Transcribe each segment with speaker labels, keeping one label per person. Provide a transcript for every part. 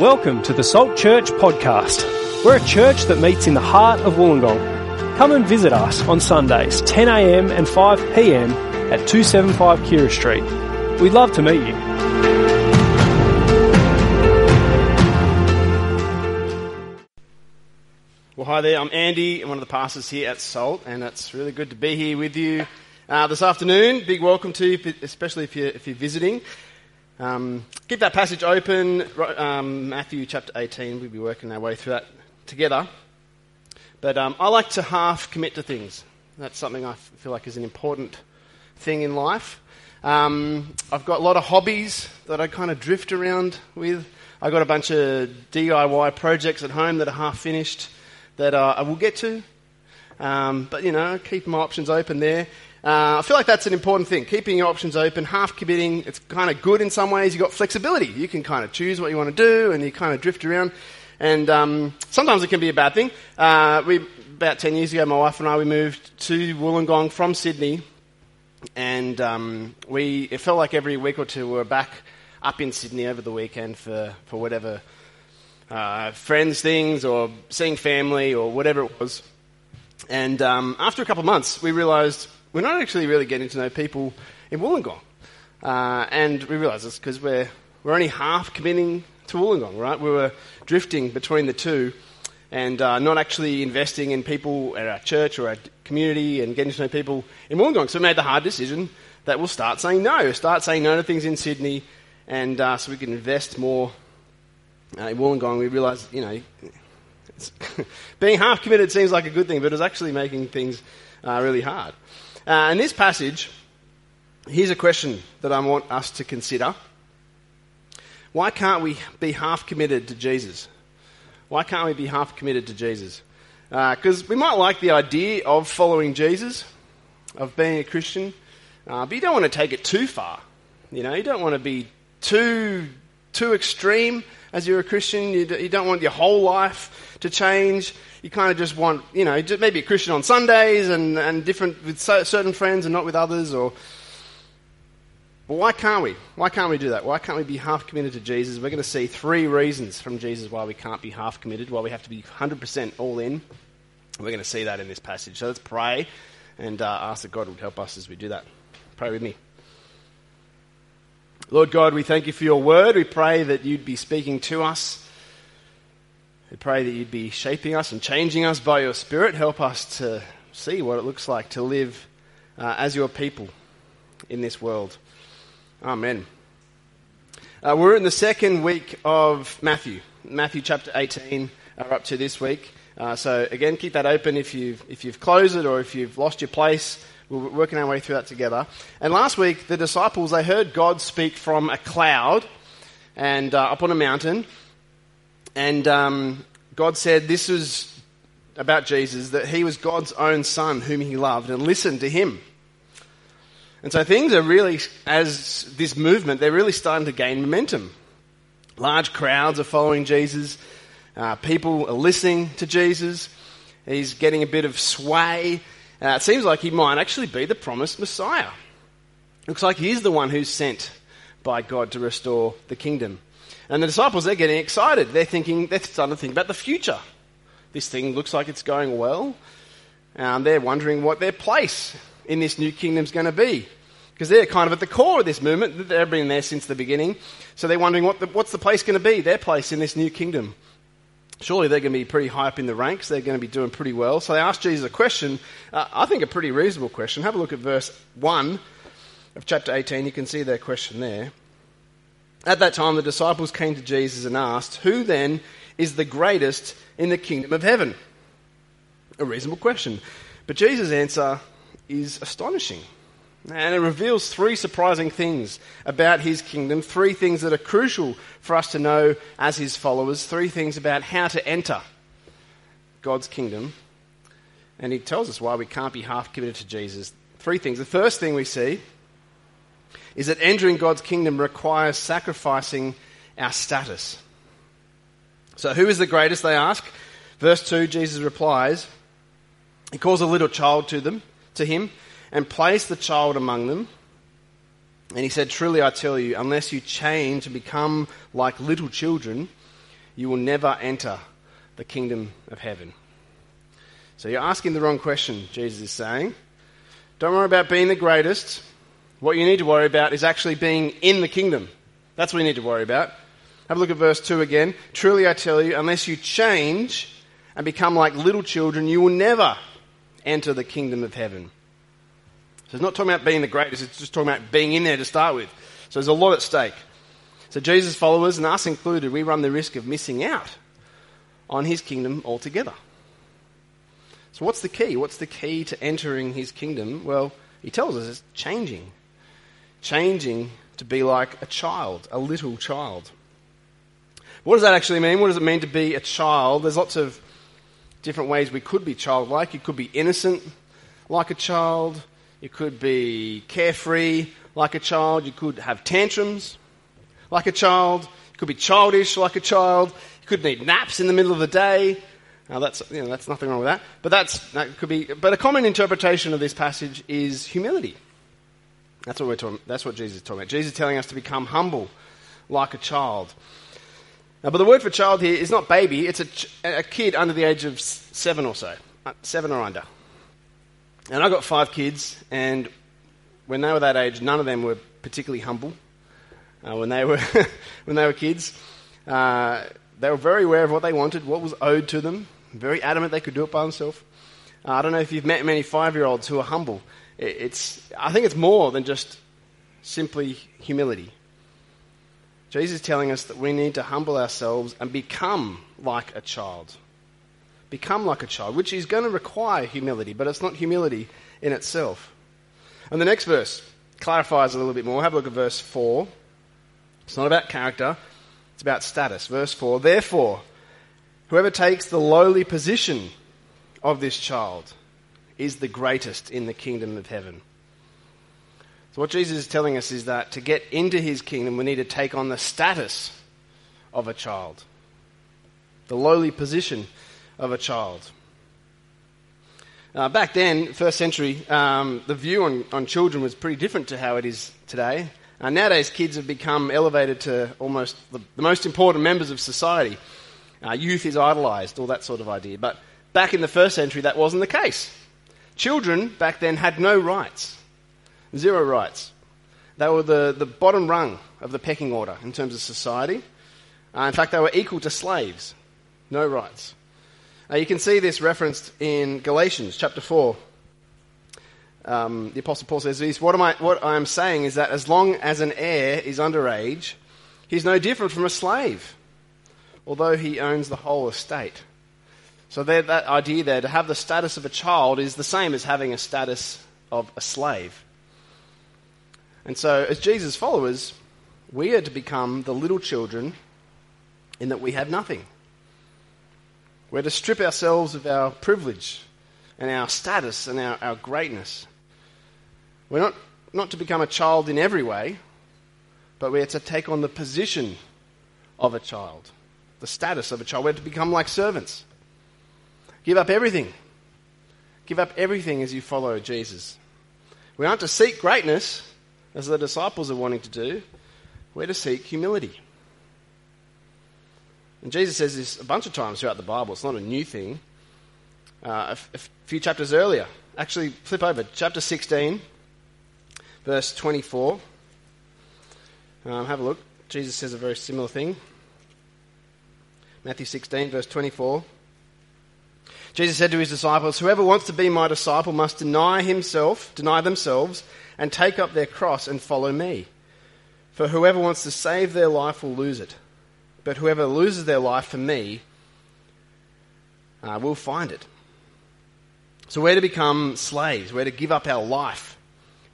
Speaker 1: Welcome to the Salt Church podcast. We're a church that meets in the heart of Wollongong. Come and visit us on Sundays, 10am and 5pm at 275 Keira Street. We'd love to meet you.
Speaker 2: Well, hi there. I'm Andy. I'm one of the pastors here at Salt, and it's really good to be here with you uh, this afternoon. Big welcome to you, especially if you're, if you're visiting. Um, keep that passage open, um, Matthew chapter 18. We'll be working our way through that together. But um, I like to half commit to things. That's something I feel like is an important thing in life. Um, I've got a lot of hobbies that I kind of drift around with. I've got a bunch of DIY projects at home that are half finished that uh, I will get to. Um, but, you know, keep my options open there. Uh, I feel like that's an important thing. Keeping your options open, half committing, it's kind of good in some ways. You've got flexibility. You can kind of choose what you want to do and you kind of drift around. And um, sometimes it can be a bad thing. Uh, we, about 10 years ago, my wife and I, we moved to Wollongong from Sydney. And um, we, it felt like every week or two we were back up in Sydney over the weekend for, for whatever uh, friends things or seeing family or whatever it was. And um, after a couple of months, we realised we're not actually really getting to know people in Wollongong. Uh, and we realise this because we're, we're only half committing to Wollongong, right? We were drifting between the two and uh, not actually investing in people at our church or our community and getting to know people in Wollongong. So we made the hard decision that we'll start saying no, start saying no to things in Sydney, and uh, so we can invest more uh, in Wollongong. We realised, you know, being half committed seems like a good thing, but it's actually making things uh, really hard. Uh, in this passage, here's a question that I want us to consider. Why can't we be half committed to Jesus? Why can't we be half committed to Jesus? Because uh, we might like the idea of following Jesus, of being a Christian, uh, but you don't want to take it too far. You know, you don't want to be too too extreme as you're a Christian. You, don't want your whole life to change. You kind of just want, you know, maybe a Christian on Sundays and, and different with certain friends and not with others. Or, but why can't we? Why can't we do that? Why can't we be half committed to Jesus? We're going to see three reasons from Jesus why we can't be half committed, why we have to be 100% all in. We're going to see that in this passage. So let's pray and uh, ask that God would help us as we do that. Pray with me. Lord God, we thank you for your word. We pray that you'd be speaking to us. We pray that you'd be shaping us and changing us by your Spirit. Help us to see what it looks like to live uh, as your people in this world. Amen. Uh, we're in the second week of Matthew. Matthew chapter 18 are up to this week. Uh, so again, keep that open if you've, if you've closed it or if you've lost your place. We're working our way through that together. And last week, the disciples, they heard God speak from a cloud and uh, up on a mountain. And um, God said this was about Jesus, that he was God's own son whom he loved and listened to him. And so things are really, as this movement, they're really starting to gain momentum. Large crowds are following Jesus. Uh, people are listening to Jesus. He's getting a bit of sway uh, it seems like he might actually be the promised Messiah. Looks like he's the one who's sent by God to restore the kingdom. And the disciples, they're getting excited. They're thinking, they're starting to think about the future. This thing looks like it's going well. Um, they're wondering what their place in this new kingdom is going to be. Because they're kind of at the core of this movement. They've been there since the beginning. So they're wondering what the, what's the place going to be, their place in this new kingdom surely they're going to be pretty high up in the ranks. They're going to be doing pretty well. So they asked Jesus a question, uh, I think a pretty reasonable question. Have a look at verse 1 of chapter 18. You can see their question there. At that time, the disciples came to Jesus and asked, Who then is the greatest in the kingdom of heaven? A reasonable question. But Jesus' answer is astonishing. And it reveals three surprising things about his kingdom, three things that are crucial for us to know as his followers, three things about how to enter God's kingdom. And he tells us why we can't be half committed to Jesus. Three things. The first thing we see is that entering God's kingdom requires sacrificing our status. So, who is the greatest, they ask? Verse 2, Jesus replies, He calls a little child to them, to him and placed the child among them. And he said, Truly I tell you, unless you change and become like little children, you will never enter the kingdom of heaven. So you're asking the wrong question, Jesus is saying. Don't worry about being the greatest. What you need to worry about is actually being in the kingdom. That's what you need to worry about. Have a look at verse 2 again. Truly I tell you, unless you change and become like little children, you will never enter the kingdom of heaven. So it's not talking about being the greatest, it's just talking about being in there to start with. So there's a lot at stake. So Jesus' followers, and us included, we run the risk of missing out on his kingdom altogether. So what's the key? What's the key to entering his kingdom? Well, he tells us it's changing. Changing to be like a child, a little child. What does that actually mean? What does it mean to be a child? There's lots of different ways we could be childlike. You could be innocent like a child. You could be carefree like a child. You could have tantrums like a child. You could be childish like a child. You could need naps in the middle of the day. Now that's you know, that's nothing wrong with that. But that's that could be. But a common interpretation of this passage is humility. That's what we're talking. That's what Jesus is talking about. Jesus is telling us to become humble, like a child. Now, but the word for child here is not baby. It's a, a kid under the age of seven or so, uh, seven or under. And I got five kids, and when they were that age, none of them were particularly humble. Uh, when they were when they were kids, uh, they were very aware of what they wanted, what was owed to them, very adamant they could do it by themselves. Uh, I don't know if you've met many five-year-olds who are humble. It, it's I think it's more than just simply humility. Jesus is telling us that we need to humble ourselves and become like a child. Become like a child, which is going to require humility, but it's not humility in itself. And the next verse clarifies a little bit more. Have a look at verse 4. It's not about character, it's about status. Verse 4 Therefore, whoever takes the lowly position of this child is the greatest in the kingdom of heaven. So, what Jesus is telling us is that to get into his kingdom, we need to take on the status of a child, the lowly position of a child. Uh, back then, first century, um, the view on, on children was pretty different to how it is today. Uh, nowadays, kids have become elevated to almost the, the most important members of society. Uh, youth is idolized, all that sort of idea. But back in the first century, that wasn't the case. Children back then had no rights. Zero rights. They were the, the bottom rung of the pecking order in terms of society. Uh, in fact, they were equal to slaves. No rights. Uh, you can see this referenced in Galatians chapter 4. Um, the Apostle Paul says this what, I, what I am saying is that as long as an heir is underage, he's no different from a slave, although he owns the whole estate. So that idea there, to have the status of a child, is the same as having a status of a slave. And so, as Jesus' followers, we are to become the little children in that we have nothing. We're to strip ourselves of our privilege and our status and our, our greatness. We're not, not to become a child in every way, but we're to take on the position of a child, the status of a child. We're to become like servants. Give up everything. Give up everything as you follow Jesus. We aren't to seek greatness, as the disciples are wanting to do, we're to seek humility. And Jesus says this a bunch of times throughout the Bible. It's not a new thing. Uh, a, f- a few chapters earlier, actually, flip over, chapter 16, verse 24. Um, have a look. Jesus says a very similar thing. Matthew 16, verse 24. Jesus said to his disciples, Whoever wants to be my disciple must deny himself, deny themselves, and take up their cross and follow me. For whoever wants to save their life will lose it, but whoever loses their life for me uh, will find it. So we're to become slaves, we're to give up our life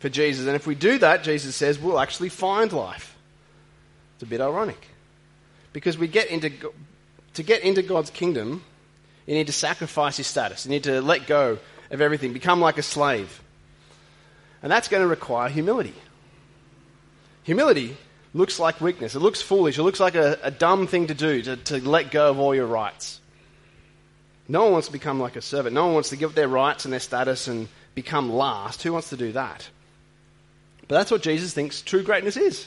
Speaker 2: for Jesus. And if we do that, Jesus says, we'll actually find life. It's a bit ironic. Because we get into, to get into God's kingdom, you need to sacrifice your status. You need to let go of everything, become like a slave. And that's going to require humility. Humility looks like weakness. It looks foolish. It looks like a, a dumb thing to do, to, to let go of all your rights. No one wants to become like a servant. No one wants to give up their rights and their status and become last. Who wants to do that? But that's what Jesus thinks true greatness is.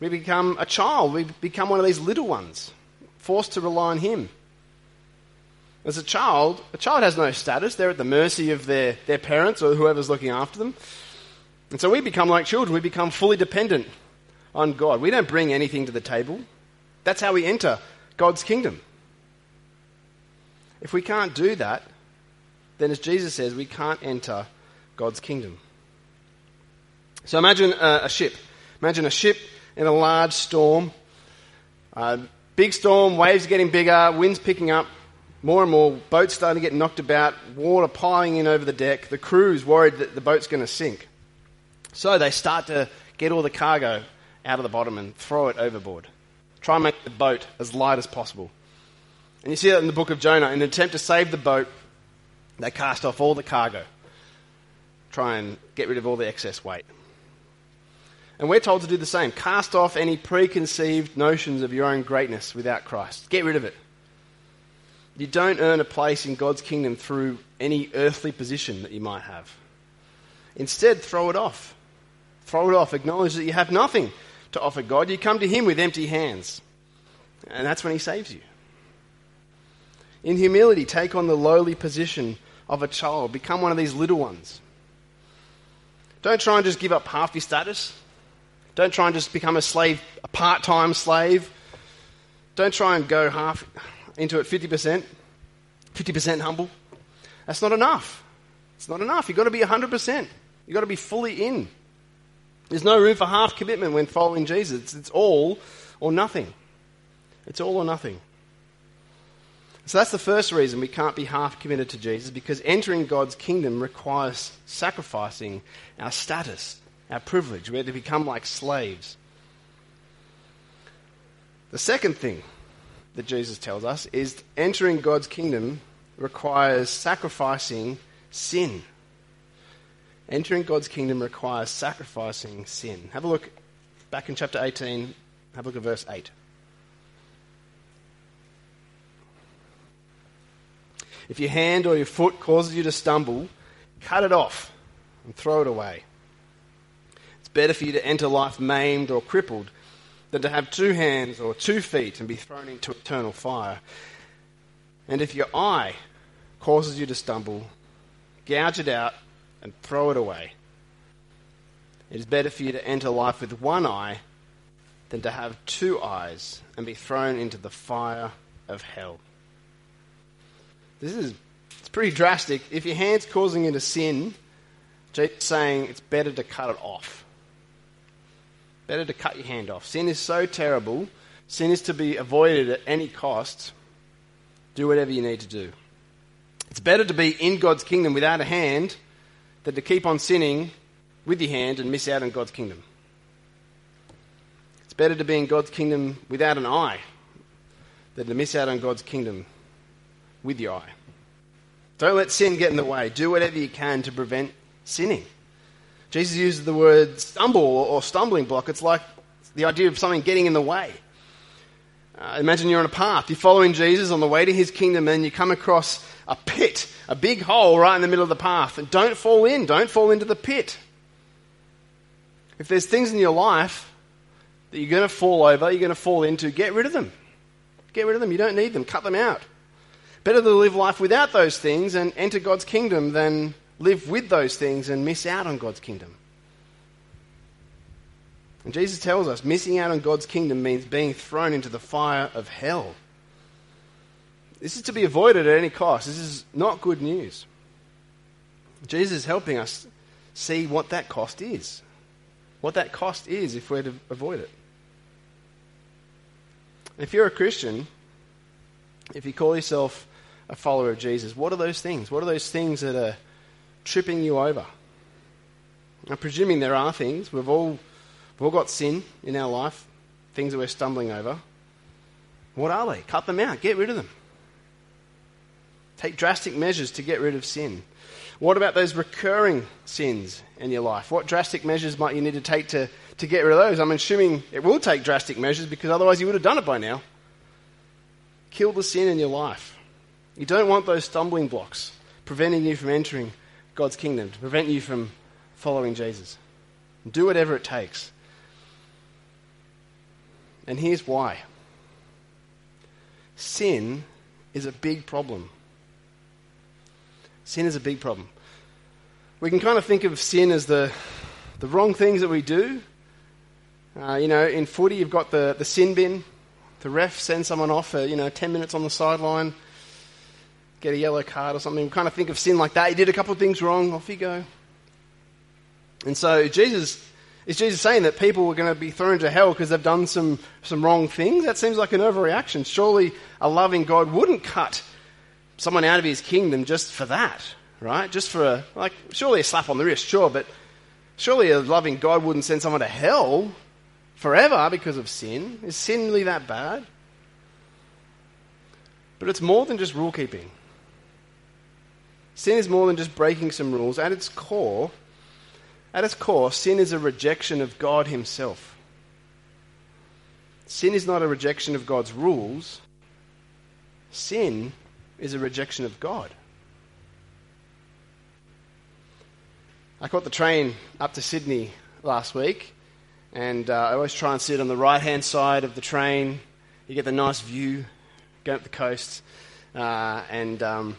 Speaker 2: We become a child. We become one of these little ones, forced to rely on Him. As a child, a child has no status. They're at the mercy of their, their parents or whoever's looking after them. And so we become like children. We become fully dependent on God. We don't bring anything to the table. That's how we enter God's kingdom. If we can't do that, then as Jesus says, we can't enter God's kingdom. So imagine a, a ship. Imagine a ship in a large storm. Uh, big storm, waves getting bigger, winds picking up more and more, boats starting to get knocked about, water piling in over the deck. The crew's worried that the boat's going to sink. So they start to get all the cargo out of the bottom and throw it overboard. Try and make the boat as light as possible. And you see that in the book of Jonah. In an attempt to save the boat, they cast off all the cargo. Try and get rid of all the excess weight. And we're told to do the same. Cast off any preconceived notions of your own greatness without Christ. Get rid of it. You don't earn a place in God's kingdom through any earthly position that you might have. Instead, throw it off. Throw it off. Acknowledge that you have nothing to offer God. You come to Him with empty hands. And that's when He saves you. In humility, take on the lowly position of a child. Become one of these little ones. Don't try and just give up half your status. Don't try and just become a slave, a part time slave. Don't try and go half into it 50%, 50% humble. That's not enough. It's not enough. You've got to be 100%. You've got to be fully in. There's no room for half commitment when following Jesus. It's, all or nothing. It's all or nothing. So that's the first reason we can't be half committed to Jesus because entering God's kingdom requires sacrificing our status, our privilege. We have to become like slaves. The second thing that Jesus tells us is entering God's kingdom requires sacrificing sin. Entering God's kingdom requires sacrificing sin. Have a look back in chapter 18, have a look at verse 8. If your hand or your foot causes you to stumble, cut it off and throw it away. It's better for you to enter life maimed or crippled than to have two hands or two feet and be thrown into eternal fire. And if your eye causes you to stumble, gouge it out and throw it away. It is better for you to enter life with one eye than to have two eyes and be thrown into the fire of hell. This is it's pretty drastic. If your hand's causing you to sin, Jesus saying it's better to cut it off. Better to cut your hand off. Sin is so terrible. Sin is to be avoided at any cost. Do whatever you need to do. It's better to be in God's kingdom without a hand than to keep on sinning with your hand and miss out on God's kingdom. It's better to be in God's kingdom without an eye than to miss out on God's kingdom with your eye. Don't let sin get in the way. Do whatever you can to prevent sinning. Jesus uses the word stumble or stumbling block. It's like the idea of something getting in the way. Uh, imagine you're on a path. You're following Jesus on the way to his kingdom, and you come across a pit, a big hole right in the middle of the path. And don't fall in. Don't fall into the pit. If there's things in your life that you're going to fall over, you're going to fall into, get rid of them. Get rid of them. You don't need them. Cut them out. Better to live life without those things and enter God's kingdom than live with those things and miss out on God's kingdom. And Jesus tells us missing out on God's kingdom means being thrown into the fire of hell. This is to be avoided at any cost. This is not good news. Jesus is helping us see what that cost is. What that cost is if we're to avoid it. If you're a Christian, if you call yourself a follower of Jesus, what are those things? What are those things that are tripping you over? I'm presuming there are things. We've all, we've all got sin in our life, things that we're stumbling over. What are they? Cut them out. Get rid of them. Take drastic measures to get rid of sin. What about those recurring sins in your life? What drastic measures might you need to take to, to get rid of those? I'm assuming it will take drastic measures because otherwise you would have done it by now. Kill the sin in your life. You don't want those stumbling blocks preventing you from entering God's kingdom, to prevent you from following Jesus. Do whatever it takes. And here's why sin is a big problem. Sin is a big problem. We can kind of think of sin as the, the wrong things that we do. Uh, you know, in footy, you've got the, the sin bin. The ref sends someone off for, you know, 10 minutes on the sideline, get a yellow card or something. We kind of think of sin like that. He did a couple of things wrong, off you go. And so Jesus is Jesus saying that people are going to be thrown to hell because they've done some, some wrong things? That seems like an overreaction. Surely a loving God wouldn't cut someone out of his kingdom just for that, right? Just for a, like, surely a slap on the wrist, sure, but surely a loving God wouldn't send someone to hell forever because of sin. Is sin really that bad? But it's more than just rule keeping. Sin is more than just breaking some rules. At its core, at its core, sin is a rejection of God Himself. Sin is not a rejection of God's rules, sin is a rejection of God. I caught the train up to Sydney last week, and uh, I always try and sit on the right hand side of the train. You get the nice view going up the coast, uh, and um,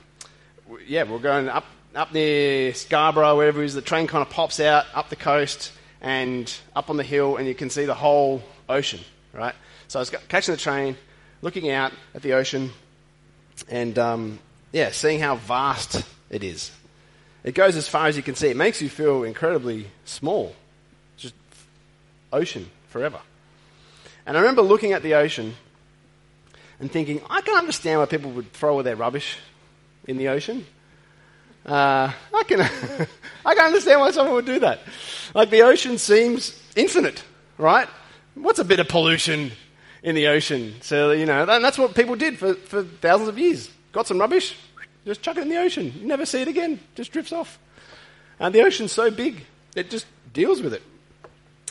Speaker 2: yeah, we're going up up near Scarborough, wherever it is, the train kind of pops out up the coast and up on the hill, and you can see the whole ocean, right? So I was catching the train, looking out at the ocean, and um, yeah, seeing how vast it is. It goes as far as you can see. It makes you feel incredibly small, just ocean forever. And I remember looking at the ocean and thinking, I can understand why people would throw all their rubbish in the ocean. Uh, I can, I can understand why someone would do that. Like the ocean seems infinite, right? What's a bit of pollution in the ocean? So, you know, and that's what people did for, for thousands of years. Got some rubbish, just chuck it in the ocean. You never see it again, just drifts off. And the ocean's so big, it just deals with it.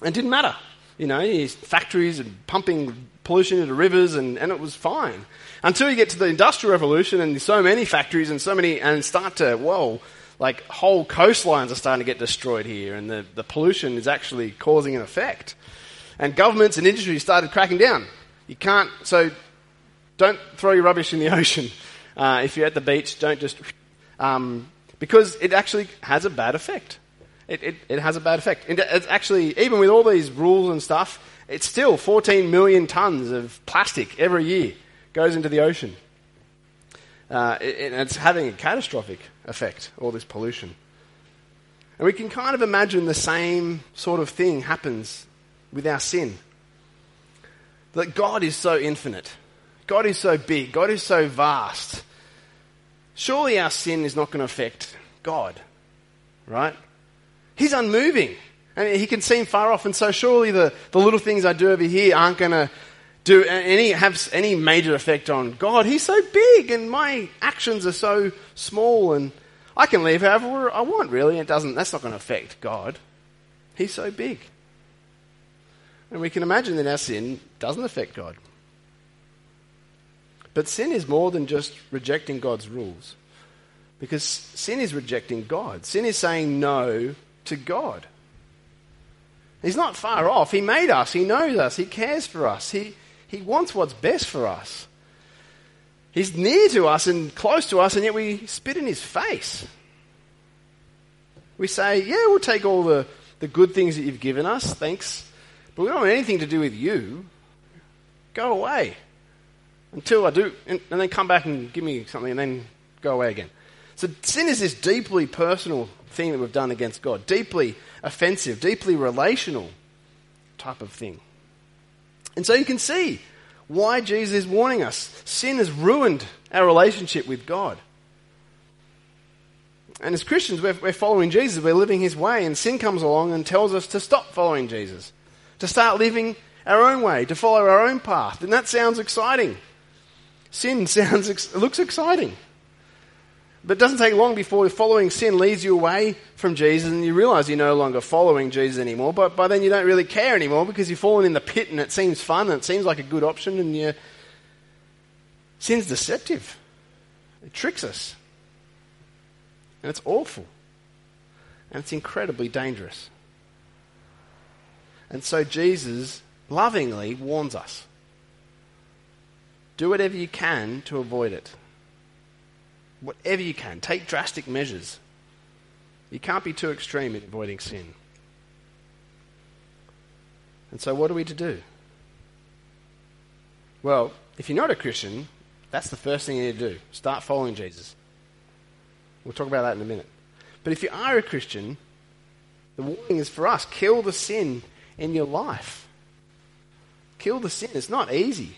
Speaker 2: And it didn't matter. You know, factories and pumping pollution into rivers, and, and it was fine. Until you get to the Industrial Revolution and so many factories and so many, and start to, whoa, like whole coastlines are starting to get destroyed here, and the, the pollution is actually causing an effect. And governments and industry started cracking down. You can't, so don't throw your rubbish in the ocean. Uh, if you're at the beach, don't just, um, because it actually has a bad effect. It, it, it has a bad effect. It's actually, even with all these rules and stuff, it's still 14 million tons of plastic every year goes into the ocean. Uh, it, it's having a catastrophic effect, all this pollution. And we can kind of imagine the same sort of thing happens with our sin. That God is so infinite, God is so big, God is so vast. Surely our sin is not going to affect God, right? He's unmoving. And he can seem far off, and so surely the, the little things I do over here aren't going to do any have any major effect on God. He's so big, and my actions are so small, and I can leave however I want. Really, it doesn't. That's not going to affect God. He's so big, and we can imagine that our sin doesn't affect God. But sin is more than just rejecting God's rules, because sin is rejecting God. Sin is saying no to God. He's not far off. He made us. He knows us. He cares for us. He, he wants what's best for us. He's near to us and close to us, and yet we spit in his face. We say, Yeah, we'll take all the, the good things that you've given us, thanks, but we don't want anything to do with you. Go away. Until I do, and, and then come back and give me something, and then go away again. So sin is this deeply personal thing that we've done against God, deeply offensive, deeply relational type of thing. And so you can see why Jesus is warning us. Sin has ruined our relationship with God. And as Christians, we're, we're, following Jesus, we're living his way, and sin comes along and tells us to stop following Jesus, to start living our own way, to follow our own path. And that sounds exciting. Sin sounds, looks exciting. But it doesn't take long before following sin leads you away from Jesus and you realize you're no longer following Jesus anymore. But by then you don't really care anymore because you've fallen in the pit and it seems fun and it seems like a good option and you sin's deceptive. It tricks us. And it's awful. And it's incredibly dangerous. And so Jesus lovingly warns us. Do whatever you can to avoid it. Whatever you can. Take drastic measures. You can't be too extreme in avoiding sin. And so, what are we to do? Well, if you're not a Christian, that's the first thing you need to do. Start following Jesus. We'll talk about that in a minute. But if you are a Christian, the warning is for us kill the sin in your life. Kill the sin. It's not easy.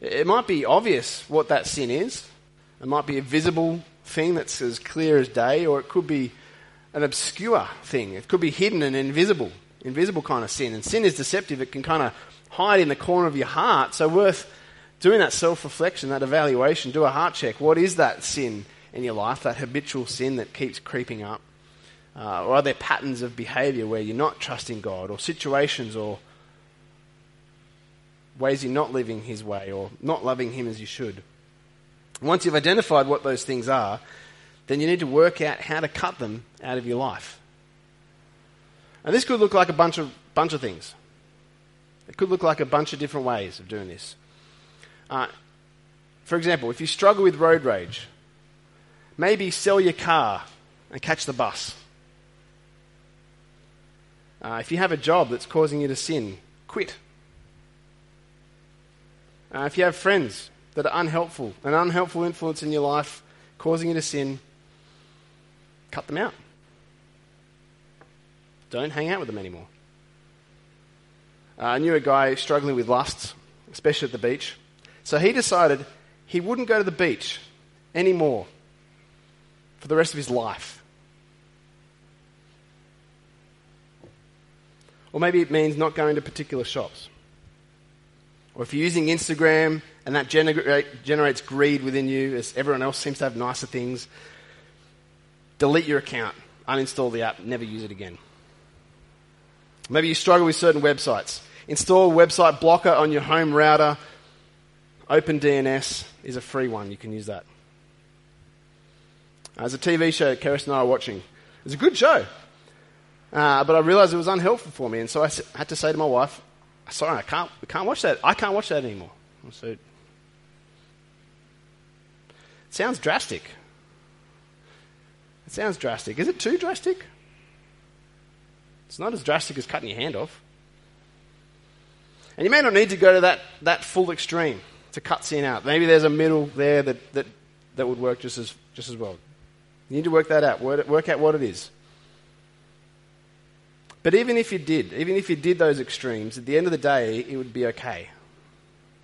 Speaker 2: It might be obvious what that sin is, it might be a visible thing that's as clear as day, or it could be an obscure thing. It could be hidden and invisible, invisible kind of sin. And sin is deceptive, it can kind of hide in the corner of your heart. So, worth doing that self reflection, that evaluation, do a heart check. What is that sin in your life, that habitual sin that keeps creeping up? Uh, or are there patterns of behavior where you're not trusting God, or situations, or ways you're not living His way, or not loving Him as you should? Once you've identified what those things are, then you need to work out how to cut them out of your life. And this could look like a bunch of, bunch of things. It could look like a bunch of different ways of doing this. Uh, for example, if you struggle with road rage, maybe sell your car and catch the bus. Uh, if you have a job that's causing you to sin, quit. Uh, if you have friends that are unhelpful, an unhelpful influence in your life causing you to sin, cut them out. Don't hang out with them anymore. Uh, I knew a guy struggling with lusts, especially at the beach. So he decided he wouldn't go to the beach anymore for the rest of his life. Or maybe it means not going to particular shops. Or if you're using Instagram and that generate, generates greed within you, as everyone else seems to have nicer things, delete your account, uninstall the app, never use it again. Maybe you struggle with certain websites. Install a website blocker on your home router. OpenDNS is a free one. You can use that. There's a TV show Keris and I are watching. It's a good show. Uh, but I realized it was unhelpful for me, and so I had to say to my wife, sorry, I can't, I can't watch that. I can't watch that anymore. So it sounds drastic. It sounds drastic. Is it too drastic? It's not as drastic as cutting your hand off. And you may not need to go to that, that full extreme to cut sin out. Maybe there's a middle there that, that, that would work just as, just as well. You need to work that out, work out what it is. But even if you did, even if you did those extremes, at the end of the day, it would be okay.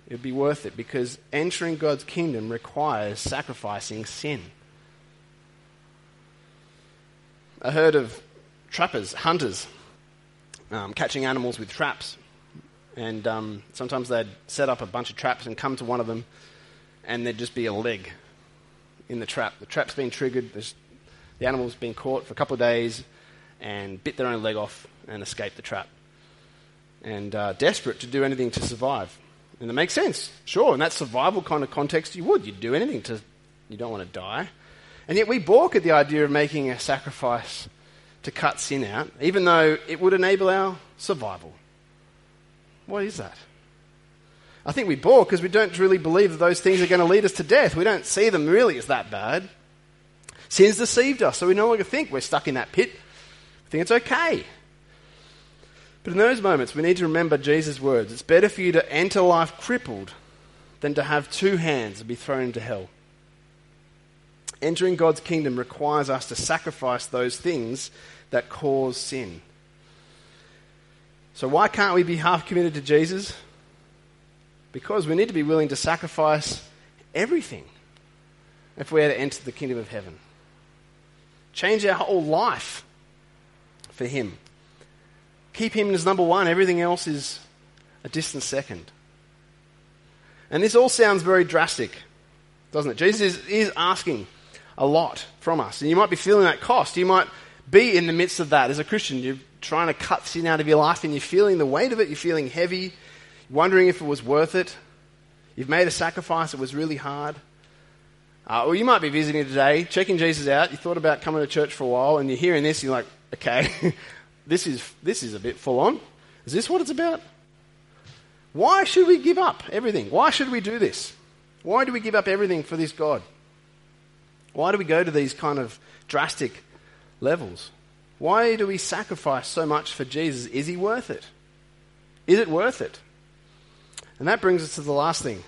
Speaker 2: It would be worth it because entering God's kingdom requires sacrificing sin. I heard of trappers, hunters, um, catching animals with traps. And um, sometimes they'd set up a bunch of traps and come to one of them, and there'd just be a leg in the trap. The trap's been triggered, the animal's been caught for a couple of days and bit their own leg off, and escaped the trap. And uh, desperate to do anything to survive. And it makes sense. Sure, in that survival kind of context, you would. You'd do anything to. You don't want to die. And yet we balk at the idea of making a sacrifice to cut sin out, even though it would enable our survival. What is that? I think we balk because we don't really believe that those things are going to lead us to death. We don't see them really as that bad. Sin's deceived us, so we no longer think we're stuck in that pit. We think it's okay. But in those moments, we need to remember Jesus' words. It's better for you to enter life crippled than to have two hands and be thrown into hell. Entering God's kingdom requires us to sacrifice those things that cause sin. So, why can't we be half committed to Jesus? Because we need to be willing to sacrifice everything if we are to enter the kingdom of heaven. Change our whole life for Him. Keep Him as number one, everything else is a distant second. And this all sounds very drastic, doesn't it? Jesus is, asking a lot from us. And you might be feeling that cost. You might be in the midst of that as a Christian. You're trying to cut sin out of your life and you're feeling the weight of it. You're feeling heavy, wondering if it was worth it. You've made a sacrifice, it was really hard. Uh, or you might be visiting today, checking Jesus out. You thought about coming to church for a while and you're hearing this, you're like, okay, this is, this is a bit full on. Is this what it's about? Why should we give up everything? Why should we do this? Why do we give up everything for this God? Why do we go to these kind of drastic levels? Why do we sacrifice so much for Jesus? Is he worth it? Is it worth it? And that brings us to the last thing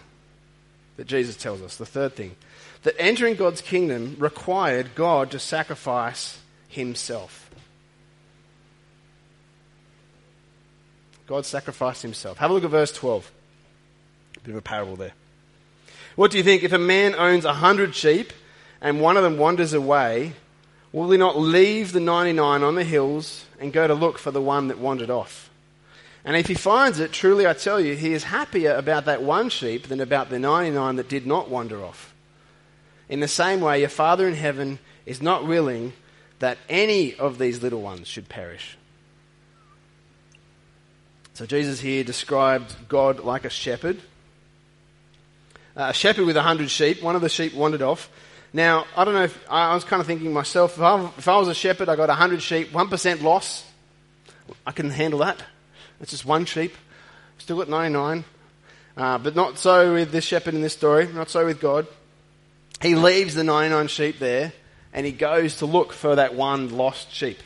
Speaker 2: that Jesus tells us, the third thing. That entering God's kingdom required God to sacrifice himself. God sacrificed himself. Have a look at verse 12. A bit of a parable there. What do you think? If a man owns a hundred sheep and one of them wanders away, will he not leave the 99 on the hills and go to look for the one that wandered off? And if he finds it, truly I tell you, he is happier about that one sheep than about the 99 that did not wander off. In the same way, your Father in heaven is not willing that any of these little ones should perish. So Jesus here described God like a shepherd. Uh, a shepherd with a hundred sheep. One of the sheep wandered off. Now, I don't know if I was kind of thinking myself, if I, if I was a shepherd, I got a hundred sheep, 1% loss, I can handle that. It's just one sheep. Still got 99. Uh, but not so with this shepherd in this story, not so with God. He leaves the 99 sheep there and he goes to look for that one lost sheep.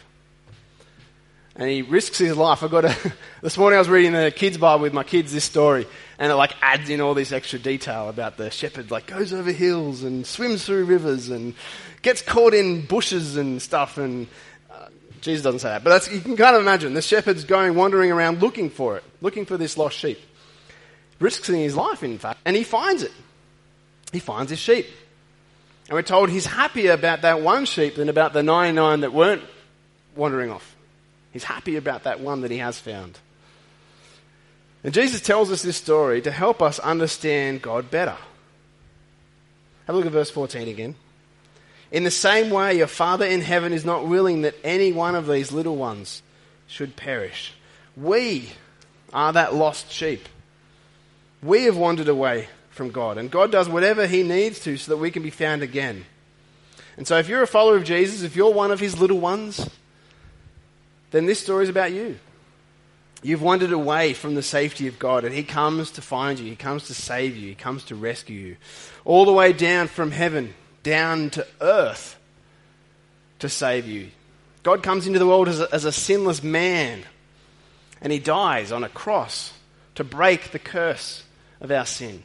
Speaker 2: And he risks his life. I got a, this morning I was reading the kids' Bible with my kids this story, and it like adds in all this extra detail about the shepherd like goes over hills and swims through rivers and gets caught in bushes and stuff. And uh, Jesus doesn't say that, but that's, you can kind of imagine the shepherd's going wandering around looking for it, looking for this lost sheep, risking his life in fact, and he finds it. He finds his sheep. And we're told he's happier about that one sheep than about the 99 that weren't wandering off. He's happy about that one that he has found. And Jesus tells us this story to help us understand God better. Have a look at verse 14 again. In the same way, your Father in heaven is not willing that any one of these little ones should perish. We are that lost sheep. We have wandered away from God. And God does whatever He needs to so that we can be found again. And so, if you're a follower of Jesus, if you're one of His little ones, then this story is about you. You've wandered away from the safety of God, and He comes to find you. He comes to save you. He comes to rescue you. All the way down from heaven, down to earth to save you. God comes into the world as a, as a sinless man, and He dies on a cross to break the curse of our sin.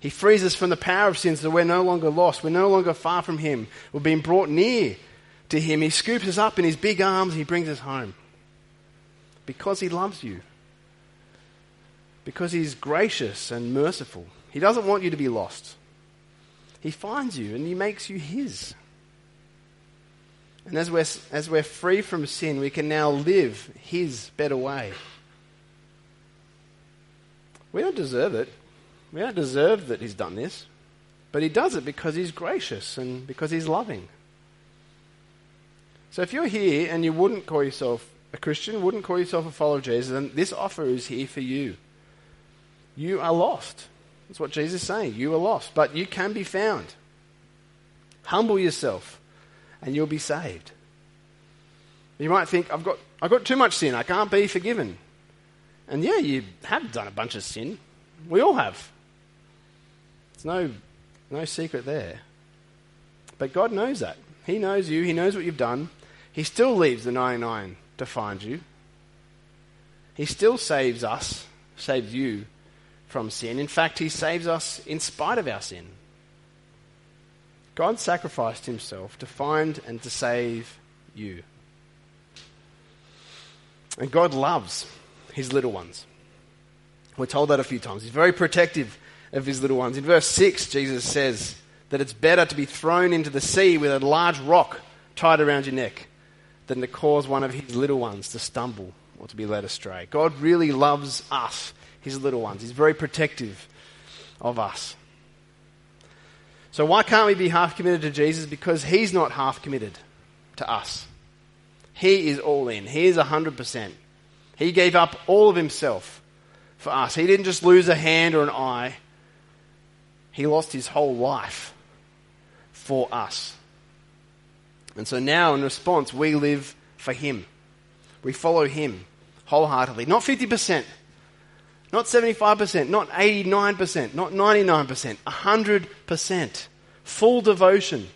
Speaker 2: He frees us from the power of sin so we're no longer lost. We're no longer far from Him. We're being brought near to Him. He scoops us up in His big arms He brings us home. Because He loves you. Because He's gracious and merciful. He doesn't want you to be lost. He finds you and He makes you His. And as we're, as we're free from sin, we can now live His better way. We don't deserve it. We don't deserve that he's done this, but he does it because he's gracious and because he's loving. So if you're here and you wouldn't call yourself a Christian, wouldn't call yourself a follower of Jesus, then this offer is here for you. You are lost. That's what Jesus is saying. You are lost, but you can be found. Humble yourself and you'll be saved. You might think, I've got, I've got too much sin. I can't be forgiven. And yeah, you have done a bunch of sin. We all have. There's no, no secret there. But God knows that. He knows you, He knows what you've done. He still leaves the 99 to find you. He still saves us, saves you from sin. In fact, He saves us in spite of our sin. God sacrificed Himself to find and to save you. And God loves His little ones. We're told that a few times. He's very protective of his little ones. In verse 6, Jesus says that it's better to be thrown into the sea with a large rock tied around your neck than to cause one of his little ones to stumble or to be led astray. God really loves us, his little ones. He's very protective of us. So, why can't we be half committed to Jesus? Because he's not half committed to us. He is all in, he is 100%. He gave up all of himself for us. He didn't just lose a hand or an eye, he lost his whole life for us. And so now, in response, we live for him. We follow him wholeheartedly. Not 50%, Not 75%, not 89%, not 99%, 100%. Full devotion.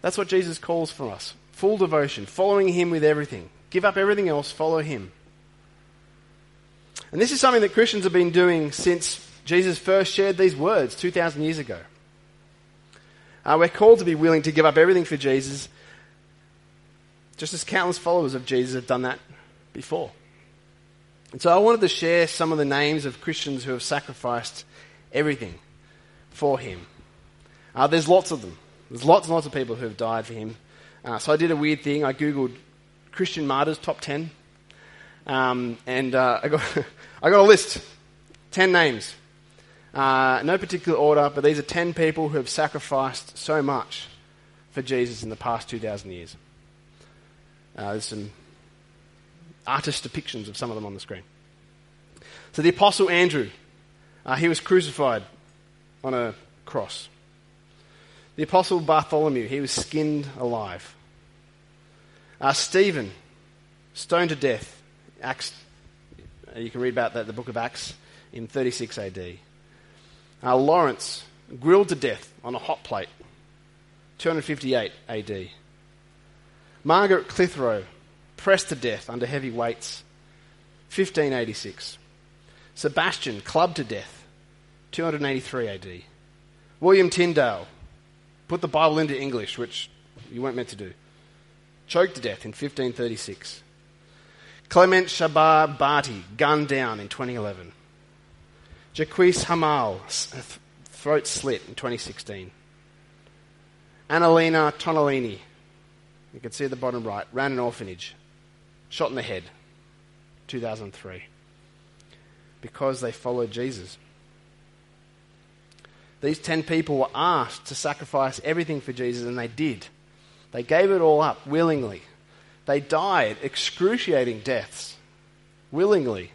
Speaker 2: That's what Jesus calls for us. Full devotion, following Him with everything. Give up everything else, follow Him. And this is something that Christians have been doing since Jesus first shared these words 2,000 years ago. Uh, we're called to be willing to give up everything for Jesus, just as countless followers of Jesus have done that before. And so I wanted to share some of the names of Christians who have sacrificed everything for him. Uh, there's lots of them. There's lots and lots of people who have died for him. Uh, so I did a weird thing. I googled Christian martyrs top 10. Um, and uh, I, got, I got a list 10 names. Uh, no particular order, but these are 10 people who have sacrificed so much for Jesus in the past 2,000 years. Uh, there's some artist depictions of some of them on the screen. So the Apostle Andrew, uh, he was crucified on a cross. The Apostle Bartholomew, he was skinned alive. Uh, Stephen, stoned to death. Acts, you can read about that in the book of Acts in 36 AD. Uh, Lawrence, grilled to death on a hot plate, 258 AD. Margaret Clitheroe, pressed to death under heavy weights, 1586. Sebastian, clubbed to death, 283 AD. William Tyndale, put the Bible into English, which you weren't meant to do, choked to death in 1536. Clement Shahbaz Bhatti, gunned down in 2011. Jacques Hamel, throat slit in 2016. Annalena Tonellini, you can see at the bottom right, ran an orphanage, shot in the head, 2003, because they followed Jesus. These 10 people were asked to sacrifice everything for Jesus, and they did. They gave it all up willingly. They died excruciating deaths willingly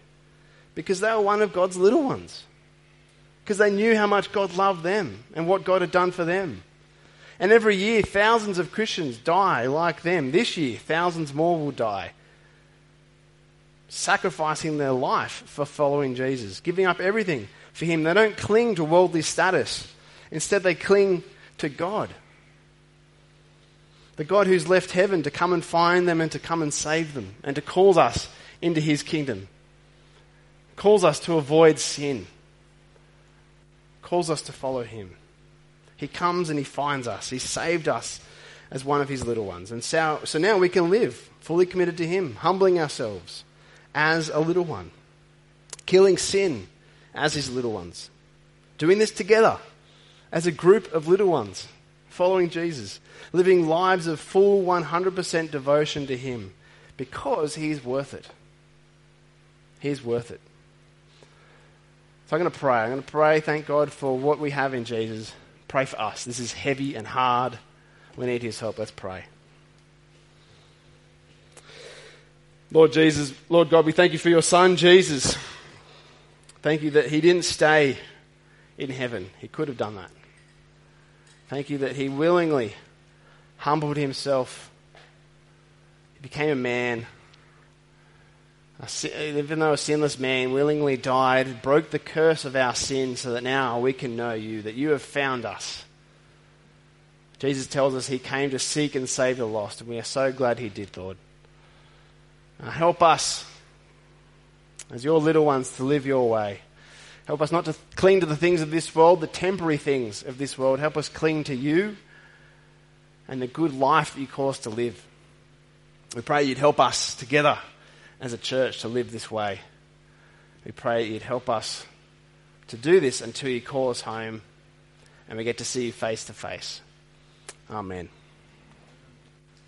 Speaker 2: because they were one of God's little ones. Because they knew how much God loved them and what God had done for them. And every year, thousands of Christians die like them. This year, thousands more will die sacrificing their life for following Jesus, giving up everything for Him. They don't cling to worldly status, instead, they cling to God. The God who's left heaven to come and find them and to come and save them and to call us into His kingdom. Calls us to avoid sin. Calls us to follow Him. He comes and He finds us. He saved us as one of His little ones. And so, so now we can live fully committed to Him, humbling ourselves as a little one, killing sin as his little ones, doing this together as a group of little ones, following Jesus, living lives of full 100% devotion to him because he's worth it. He's worth it. So I'm going to pray. I'm going to pray, thank God for what we have in Jesus. Pray for us. This is heavy and hard. We need his help. Let's pray. Lord Jesus, Lord God, we thank you for your Son, Jesus. Thank you that he didn't stay in heaven. He could have done that. Thank you that he willingly humbled himself. He became a man. Even though a sinless man willingly died, broke the curse of our sin so that now we can know you, that you have found us. Jesus tells us he came to seek and save the lost, and we are so glad he did, Lord. Uh, help us, as your little ones, to live your way. Help us not to cling to the things of this world, the temporary things of this world. Help us cling to you and the good life that you call us to live. We pray you'd help us together as a church to live this way. We pray you'd help us to do this until you call us home and we get to see you face to face. Amen.